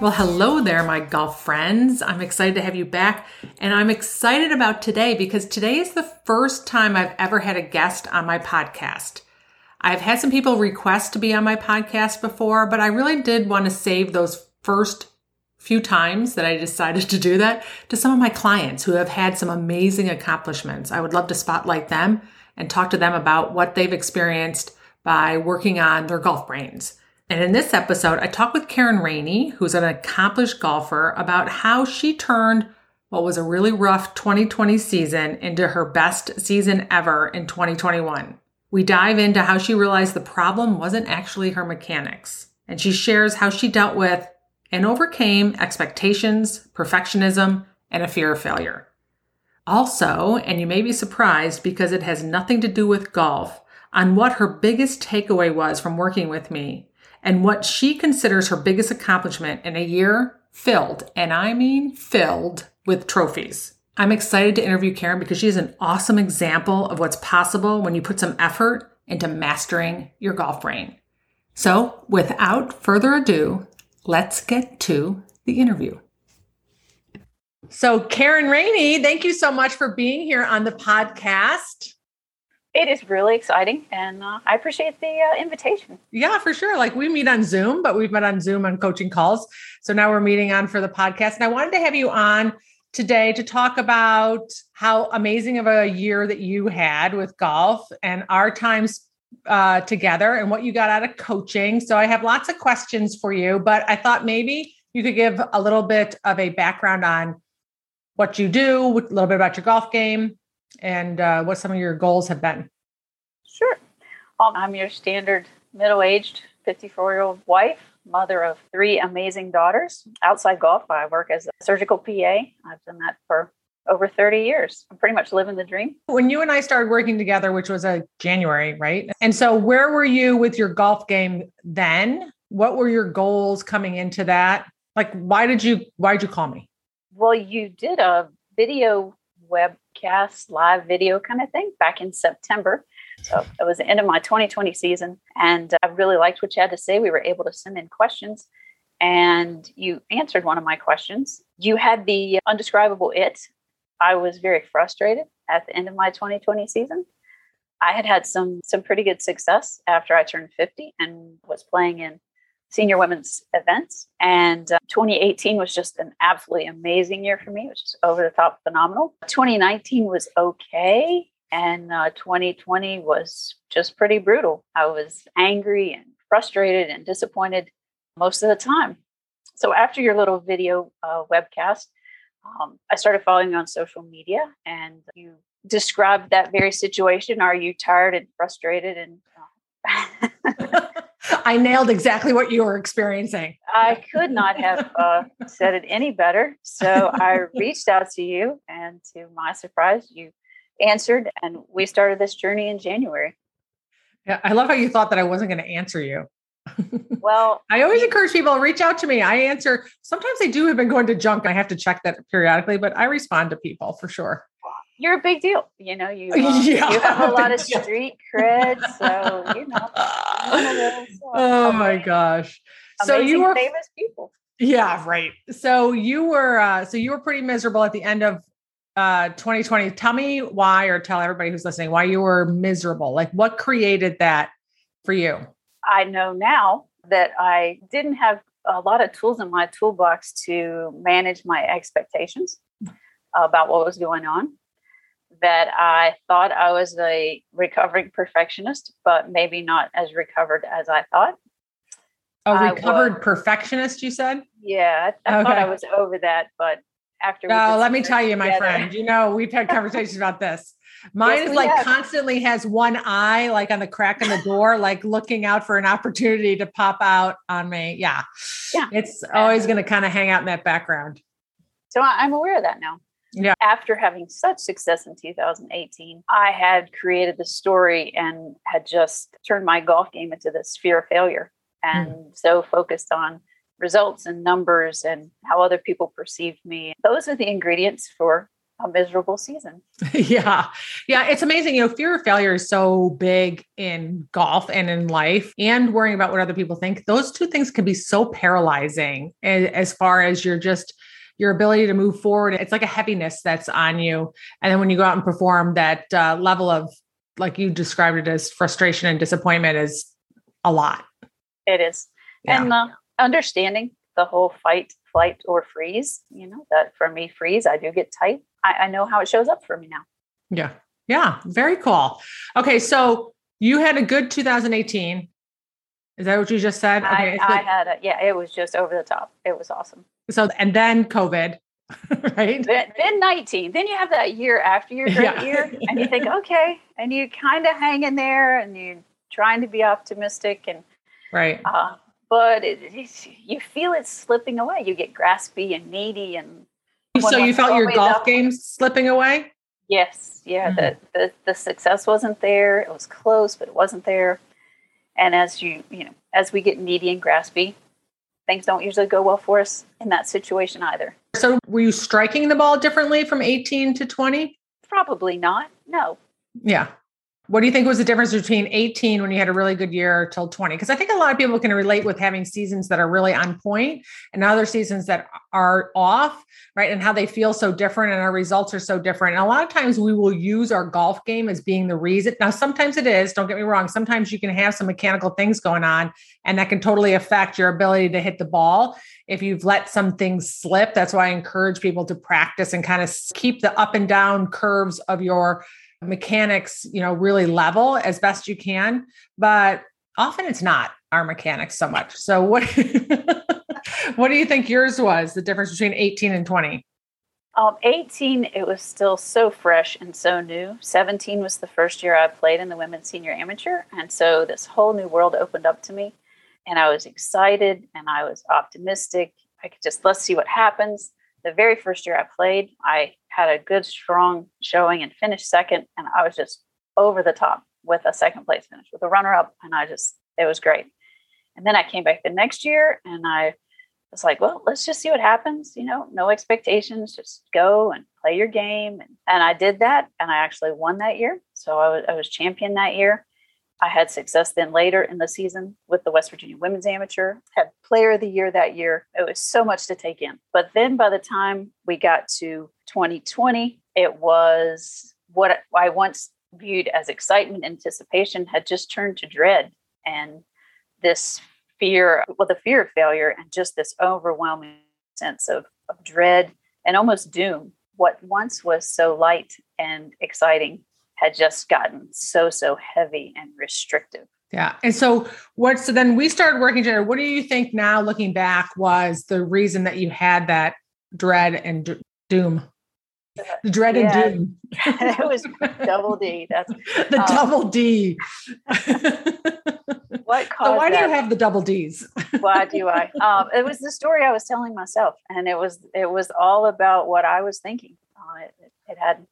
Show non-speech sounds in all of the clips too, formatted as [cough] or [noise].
Well, hello there, my golf friends. I'm excited to have you back. And I'm excited about today because today is the first time I've ever had a guest on my podcast. I've had some people request to be on my podcast before, but I really did want to save those first few times that I decided to do that to some of my clients who have had some amazing accomplishments. I would love to spotlight them and talk to them about what they've experienced by working on their golf brains. And in this episode, I talk with Karen Rainey, who's an accomplished golfer, about how she turned what was a really rough 2020 season into her best season ever in 2021. We dive into how she realized the problem wasn't actually her mechanics. And she shares how she dealt with and overcame expectations, perfectionism, and a fear of failure. Also, and you may be surprised because it has nothing to do with golf, on what her biggest takeaway was from working with me and what she considers her biggest accomplishment in a year filled, and I mean filled, with trophies. I'm excited to interview Karen because she is an awesome example of what's possible when you put some effort into mastering your golf brain. So, without further ado, let's get to the interview. So, Karen Rainey, thank you so much for being here on the podcast. It is really exciting, and uh, I appreciate the uh, invitation. Yeah, for sure. Like we meet on Zoom, but we've met on Zoom on coaching calls. So now we're meeting on for the podcast. And I wanted to have you on today to talk about how amazing of a year that you had with golf and our times uh, together and what you got out of coaching. So I have lots of questions for you, but I thought maybe you could give a little bit of a background on what you do, a little bit about your golf game, and uh, what some of your goals have been. Sure. Um, I'm your standard middle aged 54 year old wife, mother of three amazing daughters. Outside golf, I work as a surgical PA. I've done that for over 30 years. I'm pretty much living the dream. When you and I started working together, which was a January, right? And so where were you with your golf game then? What were your goals coming into that? Like why did you why did you call me? Well, you did a video webcast, live video kind of thing back in September. So it was the end of my 2020 season. And I really liked what you had to say. We were able to send in questions and you answered one of my questions. You had the undescribable it. I was very frustrated at the end of my 2020 season. I had had some some pretty good success after I turned 50 and was playing in senior women's events. And uh, 2018 was just an absolutely amazing year for me. It was just over the top phenomenal. 2019 was okay. And uh, 2020 was just pretty brutal. I was angry and frustrated and disappointed most of the time. So after your little video uh, webcast, um, I started following you on social media and you described that very situation. Are you tired and frustrated and uh, [laughs] I nailed exactly what you were experiencing. I could not have uh, said it any better. So I [laughs] reached out to you, and to my surprise, you answered, and we started this journey in January. Yeah, I love how you thought that I wasn't going to answer you. [laughs] Well, I always encourage people to reach out to me. I answer. Sometimes I do have been going to junk. I have to check that periodically, but I respond to people for sure you're a big deal. You know, you, [laughs] uh, yeah, you have a lot of street cred, so [laughs] you know. oh my gosh! So you were famous people. Yeah, right. So you were uh, so you were pretty miserable at the end of uh 2020. Tell me why, or tell everybody who's listening why you were miserable. Like, what created that for you? I know now that I didn't have a lot of tools in my toolbox to manage my expectations about what was going on that I thought I was a recovering perfectionist, but maybe not as recovered as I thought. A recovered was, perfectionist, you said? Yeah, I, I okay. thought I was over that, but after. No, let me tell you, my together, friend. You know, we've had [laughs] conversations about this. Mine yes, is like have. constantly has one eye, like on the crack in the door, like looking out for an opportunity to pop out on me. Yeah, yeah. It's always going to kind of hang out in that background. So I'm aware of that now. Yeah. After having such success in 2018, I had created the story and had just turned my golf game into this fear of failure and mm. so focused on results and numbers and how other people perceived me. Those are the ingredients for a miserable season. [laughs] yeah. Yeah. It's amazing. You know, fear of failure is so big in golf and in life and worrying about what other people think. Those two things can be so paralyzing as far as you're just your ability to move forward. It's like a heaviness that's on you. And then when you go out and perform, that uh, level of, like you described it as frustration and disappointment is a lot. It is. Yeah. And uh, understanding the whole fight, flight, or freeze, you know, that for me, freeze, I do get tight. I, I know how it shows up for me now. Yeah. Yeah. Very cool. Okay. So you had a good 2018. Is that what you just said? Okay. I, I had a, yeah, it was just over the top. It was awesome. So, and then COVID, [laughs] right? Then, then 19. Then you have that year after your great yeah. year, and you think, okay, and you kind of hang in there, and you're trying to be optimistic, and right. Uh, but it, it, you feel it slipping away. You get graspy and needy, and so you felt your golf up. game slipping away. Yes, yeah. Mm-hmm. The, the the success wasn't there. It was close, but it wasn't there. And as you you know, as we get needy and graspy, things don't usually go well for us in that situation either. So, were you striking the ball differently from 18 to 20? Probably not. No. Yeah. What do you think was the difference between 18 when you had a really good year till 20? Because I think a lot of people can relate with having seasons that are really on point and other seasons that are off, right? And how they feel so different and our results are so different. And a lot of times we will use our golf game as being the reason. Now, sometimes it is, don't get me wrong. Sometimes you can have some mechanical things going on and that can totally affect your ability to hit the ball if you've let some things slip. That's why I encourage people to practice and kind of keep the up and down curves of your mechanics, you know, really level as best you can, but often it's not our mechanics so much. So what [laughs] what do you think yours was the difference between 18 and 20? Um, 18, it was still so fresh and so new. 17 was the first year I played in the women's senior amateur. And so this whole new world opened up to me. And I was excited and I was optimistic. I could just, let's see what happens the very first year I played, I had a good, strong showing and finished second. And I was just over the top with a second place finish with a runner up. And I just, it was great. And then I came back the next year and I was like, well, let's just see what happens. You know, no expectations, just go and play your game. And, and I did that. And I actually won that year. So I was, I was champion that year. I had success then later in the season with the West Virginia Women's Amateur, had player of the year that year. It was so much to take in. But then by the time we got to 2020, it was what I once viewed as excitement, anticipation had just turned to dread. And this fear, well, the fear of failure and just this overwhelming sense of, of dread and almost doom. What once was so light and exciting had just gotten so so heavy and restrictive. Yeah and so what so then we started working together. What do you think now looking back was the reason that you had that dread and d- doom? The dread yeah. and doom. [laughs] It was double d that's the um, double d. [laughs] What caused [laughs] so why that? do you have the double d's? Why do i? Um, it was the story i was telling myself and it was it was all about what i was thinking uh, it, it had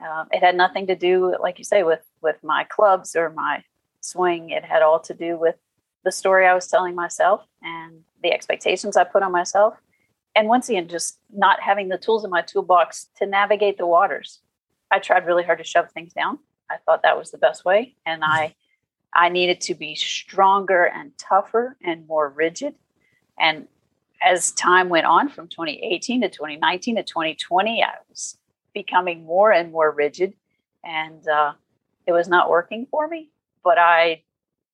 um, it had nothing to do, like you say, with with my clubs or my swing. It had all to do with the story I was telling myself and the expectations I put on myself. And once again, just not having the tools in my toolbox to navigate the waters. I tried really hard to shove things down. I thought that was the best way, and I I needed to be stronger and tougher and more rigid. And as time went on from 2018 to 2019 to 2020, I was becoming more and more rigid, and uh, it was not working for me. But I,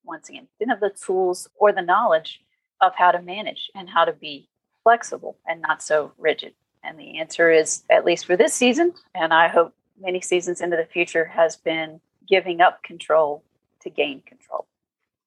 once again, didn't have the tools or the knowledge of how to manage and how to be flexible and not so rigid. And the answer is, at least for this season, and I hope many seasons into the future, has been giving up control to gain control.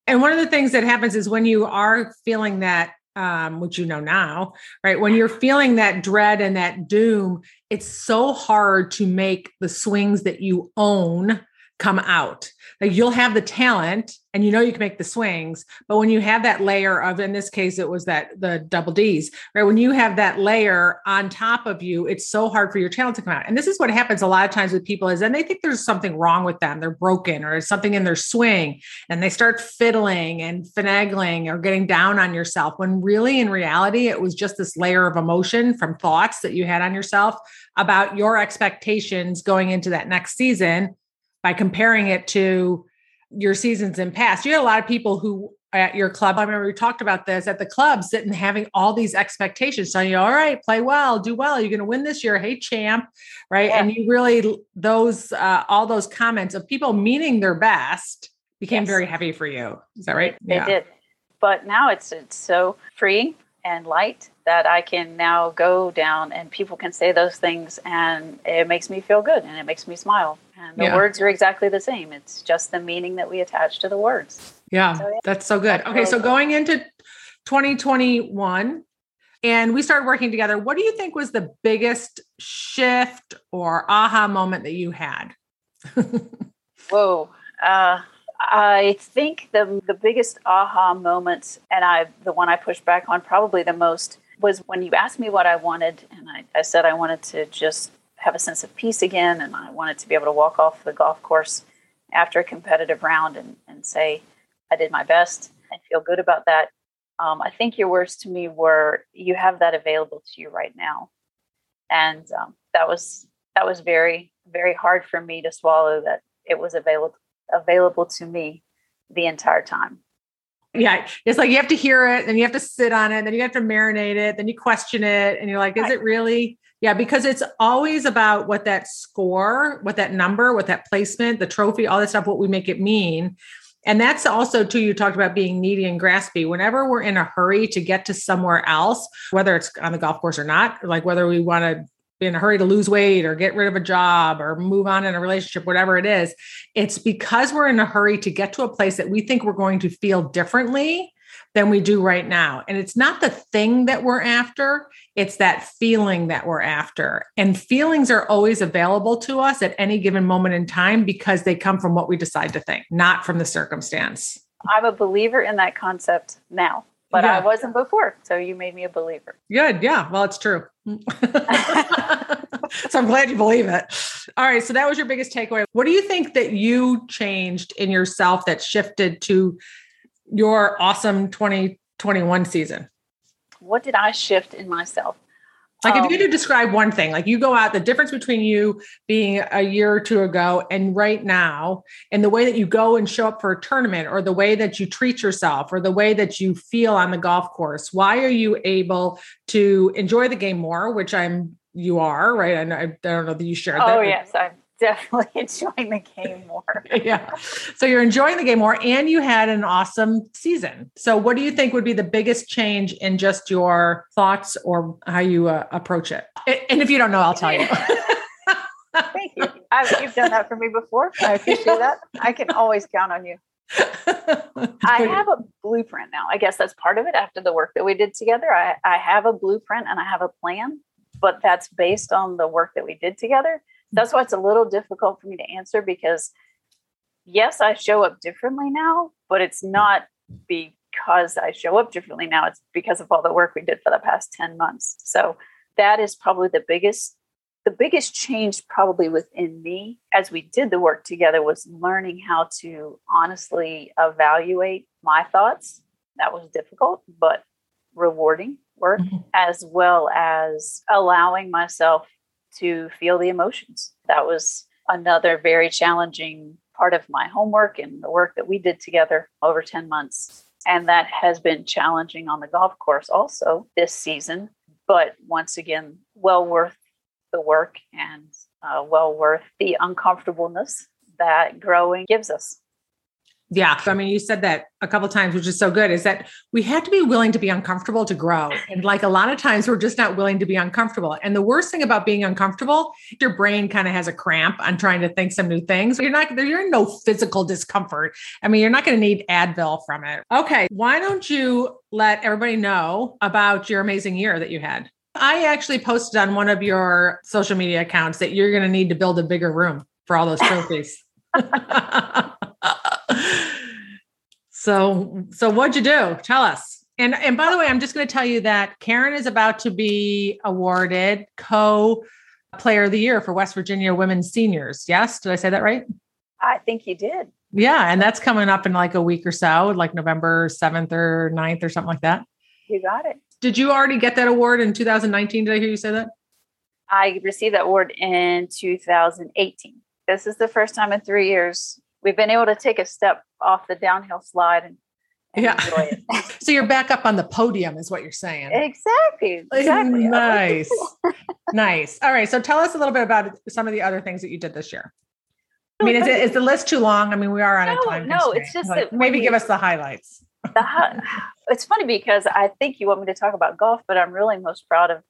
And one of the things that happens is when you are feeling that um, which you know now, right? When you're feeling that dread and that doom, it's so hard to make the swings that you own come out. Like you'll have the talent and you know you can make the swings, but when you have that layer of in this case it was that the double D's, right? When you have that layer on top of you, it's so hard for your talent to come out. And this is what happens a lot of times with people is then they think there's something wrong with them. They're broken or something in their swing and they start fiddling and finagling or getting down on yourself when really in reality it was just this layer of emotion from thoughts that you had on yourself about your expectations going into that next season by comparing it to your seasons in past. You had a lot of people who at your club, I remember we talked about this at the club, sitting having all these expectations, telling you, all right, play well, do well, you're going to win this year. Hey, champ. Right. Yeah. And you really, those, uh, all those comments of people meaning their best became yes. very heavy for you. Is that right? They yeah. did. But now it's, it's so free and light that I can now go down and people can say those things and it makes me feel good and it makes me smile. And the yeah. words are exactly the same. It's just the meaning that we attach to the words. Yeah, so, yeah that's so good. Okay, so going into 2021 and we started working together, what do you think was the biggest shift or aha moment that you had? [laughs] Whoa. Uh, I think the the biggest aha moment, and I the one I pushed back on probably the most was when you asked me what I wanted, and I, I said I wanted to just have a sense of peace again, and I wanted to be able to walk off the golf course after a competitive round and, and say I did my best and feel good about that. Um, I think your words to me were, "You have that available to you right now," and um, that was that was very very hard for me to swallow that it was available available to me the entire time. Yeah, it's like you have to hear it, and you have to sit on it, then you have to marinate it, then you question it, and you're like, is it really? Yeah, because it's always about what that score, what that number, what that placement, the trophy, all that stuff, what we make it mean. And that's also too, you talked about being needy and graspy. Whenever we're in a hurry to get to somewhere else, whether it's on the golf course or not, like whether we want to in a hurry to lose weight or get rid of a job or move on in a relationship, whatever it is, it's because we're in a hurry to get to a place that we think we're going to feel differently than we do right now. And it's not the thing that we're after, it's that feeling that we're after. And feelings are always available to us at any given moment in time because they come from what we decide to think, not from the circumstance. I'm a believer in that concept now but yeah. I wasn't before. So you made me a believer. Good. Yeah. Well, it's true. [laughs] so I'm glad you believe it. All right. So that was your biggest takeaway. What do you think that you changed in yourself that shifted to your awesome 2021 season? What did I shift in myself? Like if you oh. had to describe one thing, like you go out, the difference between you being a year or two ago and right now, and the way that you go and show up for a tournament, or the way that you treat yourself, or the way that you feel on the golf course, why are you able to enjoy the game more? Which I'm, you are, right? I, know, I don't know that you shared oh, that. Oh yes, I'm definitely [laughs] enjoying the game more. [laughs] yeah. So you're enjoying the game more and you had an awesome season. So what do you think would be the biggest change in just your thoughts or how you uh, approach it? And if you don't know, I'll tell you. Thank [laughs] you. I, you've done that for me before. I appreciate that. I can always count on you. I have a blueprint now. I guess that's part of it after the work that we did together. I, I have a blueprint and I have a plan, but that's based on the work that we did together that's why it's a little difficult for me to answer because yes, I show up differently now, but it's not because I show up differently now. It's because of all the work we did for the past 10 months. So that is probably the biggest the biggest change probably within me as we did the work together was learning how to honestly evaluate my thoughts. That was difficult, but rewarding work, mm-hmm. as well as allowing myself to feel the emotions. That was another very challenging part of my homework and the work that we did together over 10 months. And that has been challenging on the golf course also this season. But once again, well worth the work and uh, well worth the uncomfortableness that growing gives us. Yeah. I mean, you said that a couple times, which is so good, is that we have to be willing to be uncomfortable to grow. And like a lot of times we're just not willing to be uncomfortable. And the worst thing about being uncomfortable, your brain kind of has a cramp on trying to think some new things. You're not, you're in no physical discomfort. I mean, you're not going to need Advil from it. Okay. Why don't you let everybody know about your amazing year that you had? I actually posted on one of your social media accounts that you're going to need to build a bigger room for all those trophies. [laughs] [laughs] so, so what'd you do? Tell us. And and by the way, I'm just going to tell you that Karen is about to be awarded co player of the year for West Virginia women's seniors. Yes, did I say that right? I think you did. Yeah, and that's coming up in like a week or so, like November 7th or 9th or something like that. You got it. Did you already get that award in 2019? Did I hear you say that? I received that award in 2018. This is the first time in three years we've been able to take a step off the downhill slide and, and yeah. [laughs] so you're back up on the podium, is what you're saying. Exactly. Exactly. nice. nice. All right. So tell us a little bit about some of the other things that you did this year. I mean, is, it, is the list too long? I mean, we are on no, a time. No, it's just like, maybe give us the highlights. The, [sighs] it's funny because I think you want me to talk about golf, but I'm really most proud of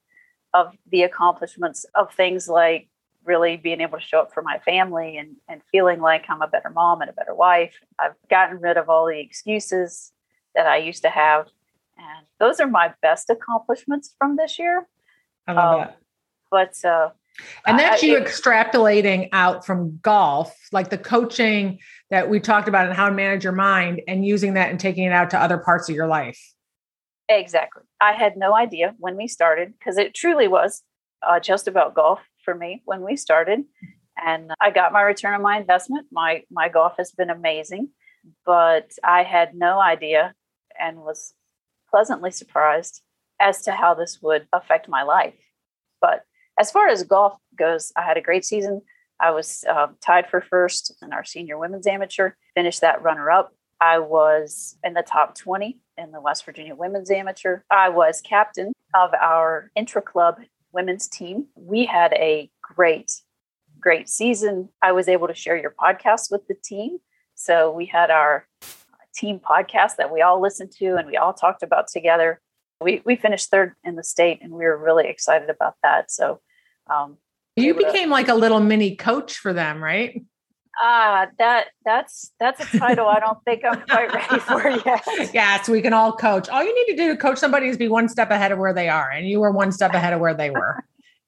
of the accomplishments of things like really being able to show up for my family and, and feeling like I'm a better mom and a better wife. I've gotten rid of all the excuses that I used to have. And those are my best accomplishments from this year. I love um, that. But, uh, and that's I, you it, extrapolating out from golf, like the coaching that we talked about and how to manage your mind and using that and taking it out to other parts of your life. Exactly. I had no idea when we started because it truly was uh, just about golf for me when we started. And I got my return on my investment. My my golf has been amazing, but I had no idea and was pleasantly surprised as to how this would affect my life. But as far as golf goes, I had a great season. I was uh, tied for first in our senior women's amateur, finished that runner up. I was in the top 20 in the West Virginia women's amateur. I was captain of our intra club women's team. We had a great, great season. I was able to share your podcast with the team. So we had our team podcast that we all listened to and we all talked about together. We, we finished third in the state and we were really excited about that. So, um, you became to, like a little mini coach for them, right? Ah, that that's that's a title I don't think I'm quite ready for [laughs] yet. yes, we can all coach. All you need to do to coach somebody is be one step ahead of where they are, and you were one step ahead of where they were.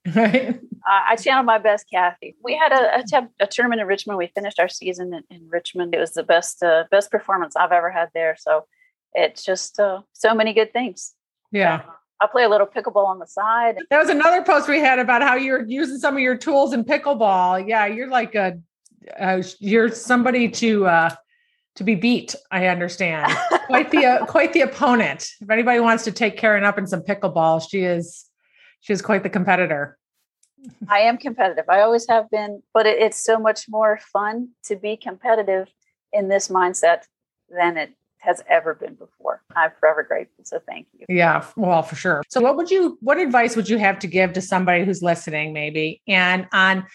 [laughs] right? Uh, I channeled my best, Kathy. We had a, a, a, tournament in Richmond. We finished our season in, in Richmond. It was the best uh, best performance I've ever had there. So it's just uh, so many good things. Yeah. I play a little pickleball on the side. That was another post we had about how you're using some of your tools in pickleball. Yeah, you're like a uh, you're somebody to uh, to be beat. I understand. quite the uh, [laughs] quite the opponent. If anybody wants to take Karen up in some pickleball, she is she is quite the competitor. I am competitive. I always have been, but it, it's so much more fun to be competitive in this mindset than it has ever been before. I'm forever grateful. So thank you. Yeah, well, for sure. So what would you what advice would you have to give to somebody who's listening maybe and on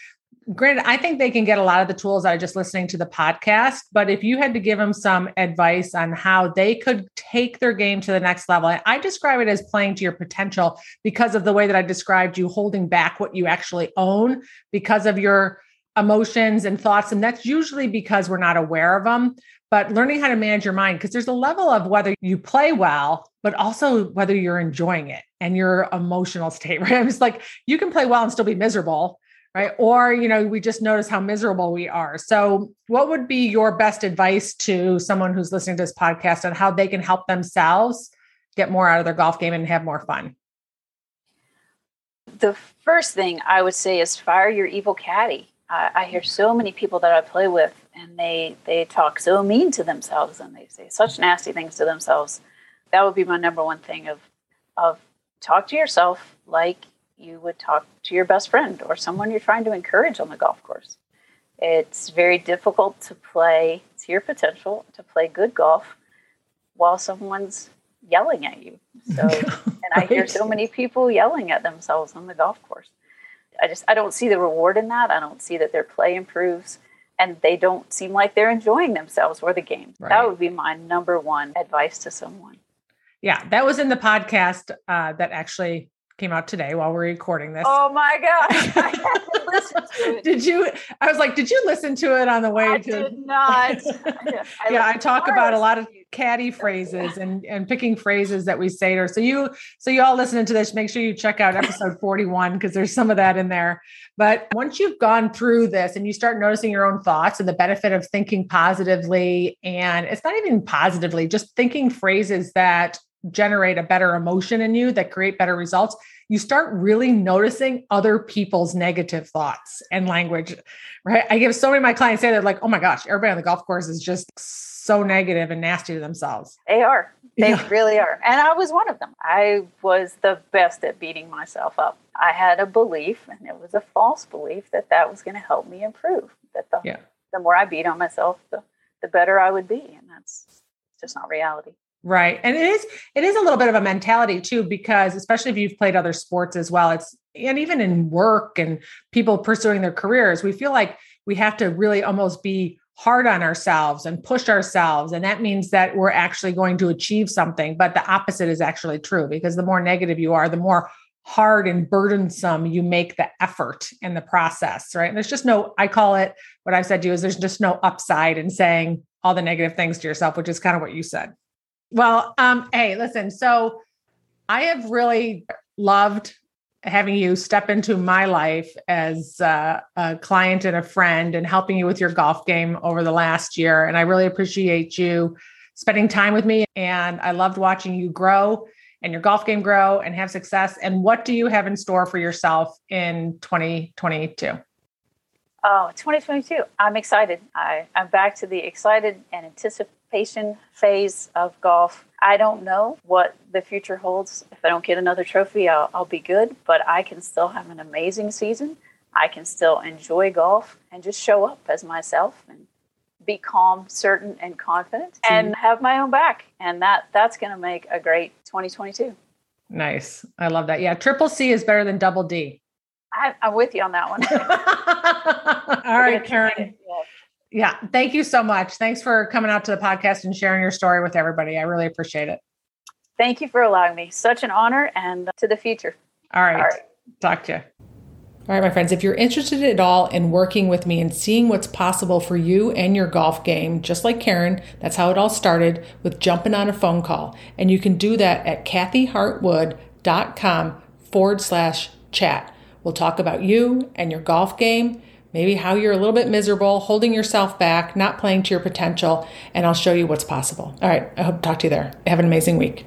granted, I think they can get a lot of the tools out of just listening to the podcast. But if you had to give them some advice on how they could take their game to the next level, I describe it as playing to your potential because of the way that I described you holding back what you actually own because of your emotions and thoughts. And that's usually because we're not aware of them. But learning how to manage your mind, because there's a level of whether you play well, but also whether you're enjoying it and your emotional state, [laughs] right? It's like you can play well and still be miserable right? Or you know we just notice how miserable we are. So what would be your best advice to someone who's listening to this podcast on how they can help themselves get more out of their golf game and have more fun? The first thing i would say is fire your evil caddy. I, I hear so many people that i play with and they they talk so mean to themselves and they say such nasty things to themselves. That would be my number one thing of of talk to yourself like you would talk to your best friend or someone you're trying to encourage on the golf course. It's very difficult to play to your potential, to play good golf while someone's yelling at you. So, [laughs] and I hear so many people yelling at themselves on the golf course. I just, I don't see the reward in that. I don't see that their play improves and they don't seem like they're enjoying themselves or the game. Right. That would be my number one advice to someone. Yeah, that was in the podcast uh, that actually came out today while we're recording this. Oh my god! [laughs] did you? I was like, did you listen to it on the way I to? Did not. [laughs] yeah, I talk about a lot of caddy phrases and and picking phrases that we say to her. So you so you all listening to this, make sure you check out episode 41 because there's some of that in there. But once you've gone through this and you start noticing your own thoughts and the benefit of thinking positively, and it's not even positively, just thinking phrases that generate a better emotion in you that create better results you start really noticing other people's negative thoughts and language right? I give so many of my clients say that like oh my gosh everybody on the golf course is just so negative and nasty to themselves. They are. They yeah. really are. And i was one of them. I was the best at beating myself up. I had a belief and it was a false belief that that was going to help me improve that the, yeah. the more i beat on myself the, the better i would be and that's just not reality Right. And it is it is a little bit of a mentality too because especially if you've played other sports as well it's and even in work and people pursuing their careers we feel like we have to really almost be hard on ourselves and push ourselves and that means that we're actually going to achieve something but the opposite is actually true because the more negative you are the more hard and burdensome you make the effort in the process right and there's just no i call it what i've said to you is there's just no upside in saying all the negative things to yourself which is kind of what you said well, um, hey, listen, so I have really loved having you step into my life as uh, a client and a friend and helping you with your golf game over the last year. And I really appreciate you spending time with me. And I loved watching you grow and your golf game grow and have success. And what do you have in store for yourself in 2022? Oh, 2022. I'm excited. I, I'm back to the excited and anticipation phase of golf. I don't know what the future holds. If I don't get another trophy, I'll, I'll be good, but I can still have an amazing season. I can still enjoy golf and just show up as myself and be calm, certain, and confident mm-hmm. and have my own back. And that that's going to make a great 2022. Nice. I love that. Yeah. Triple C is better than double D. I, am with you on that one. [laughs] All right, Karen. Yeah. Thank you so much. Thanks for coming out to the podcast and sharing your story with everybody. I really appreciate it. Thank you for allowing me. Such an honor and uh, to the future. All right. All right. Talk to you. All right, my friends, if you're interested at all in working with me and seeing what's possible for you and your golf game, just like Karen, that's how it all started with jumping on a phone call. And you can do that at kathyhartwood.com forward slash chat. We'll talk about you and your golf game, maybe how you're a little bit miserable, holding yourself back, not playing to your potential, and I'll show you what's possible. All right, I hope to talk to you there. Have an amazing week.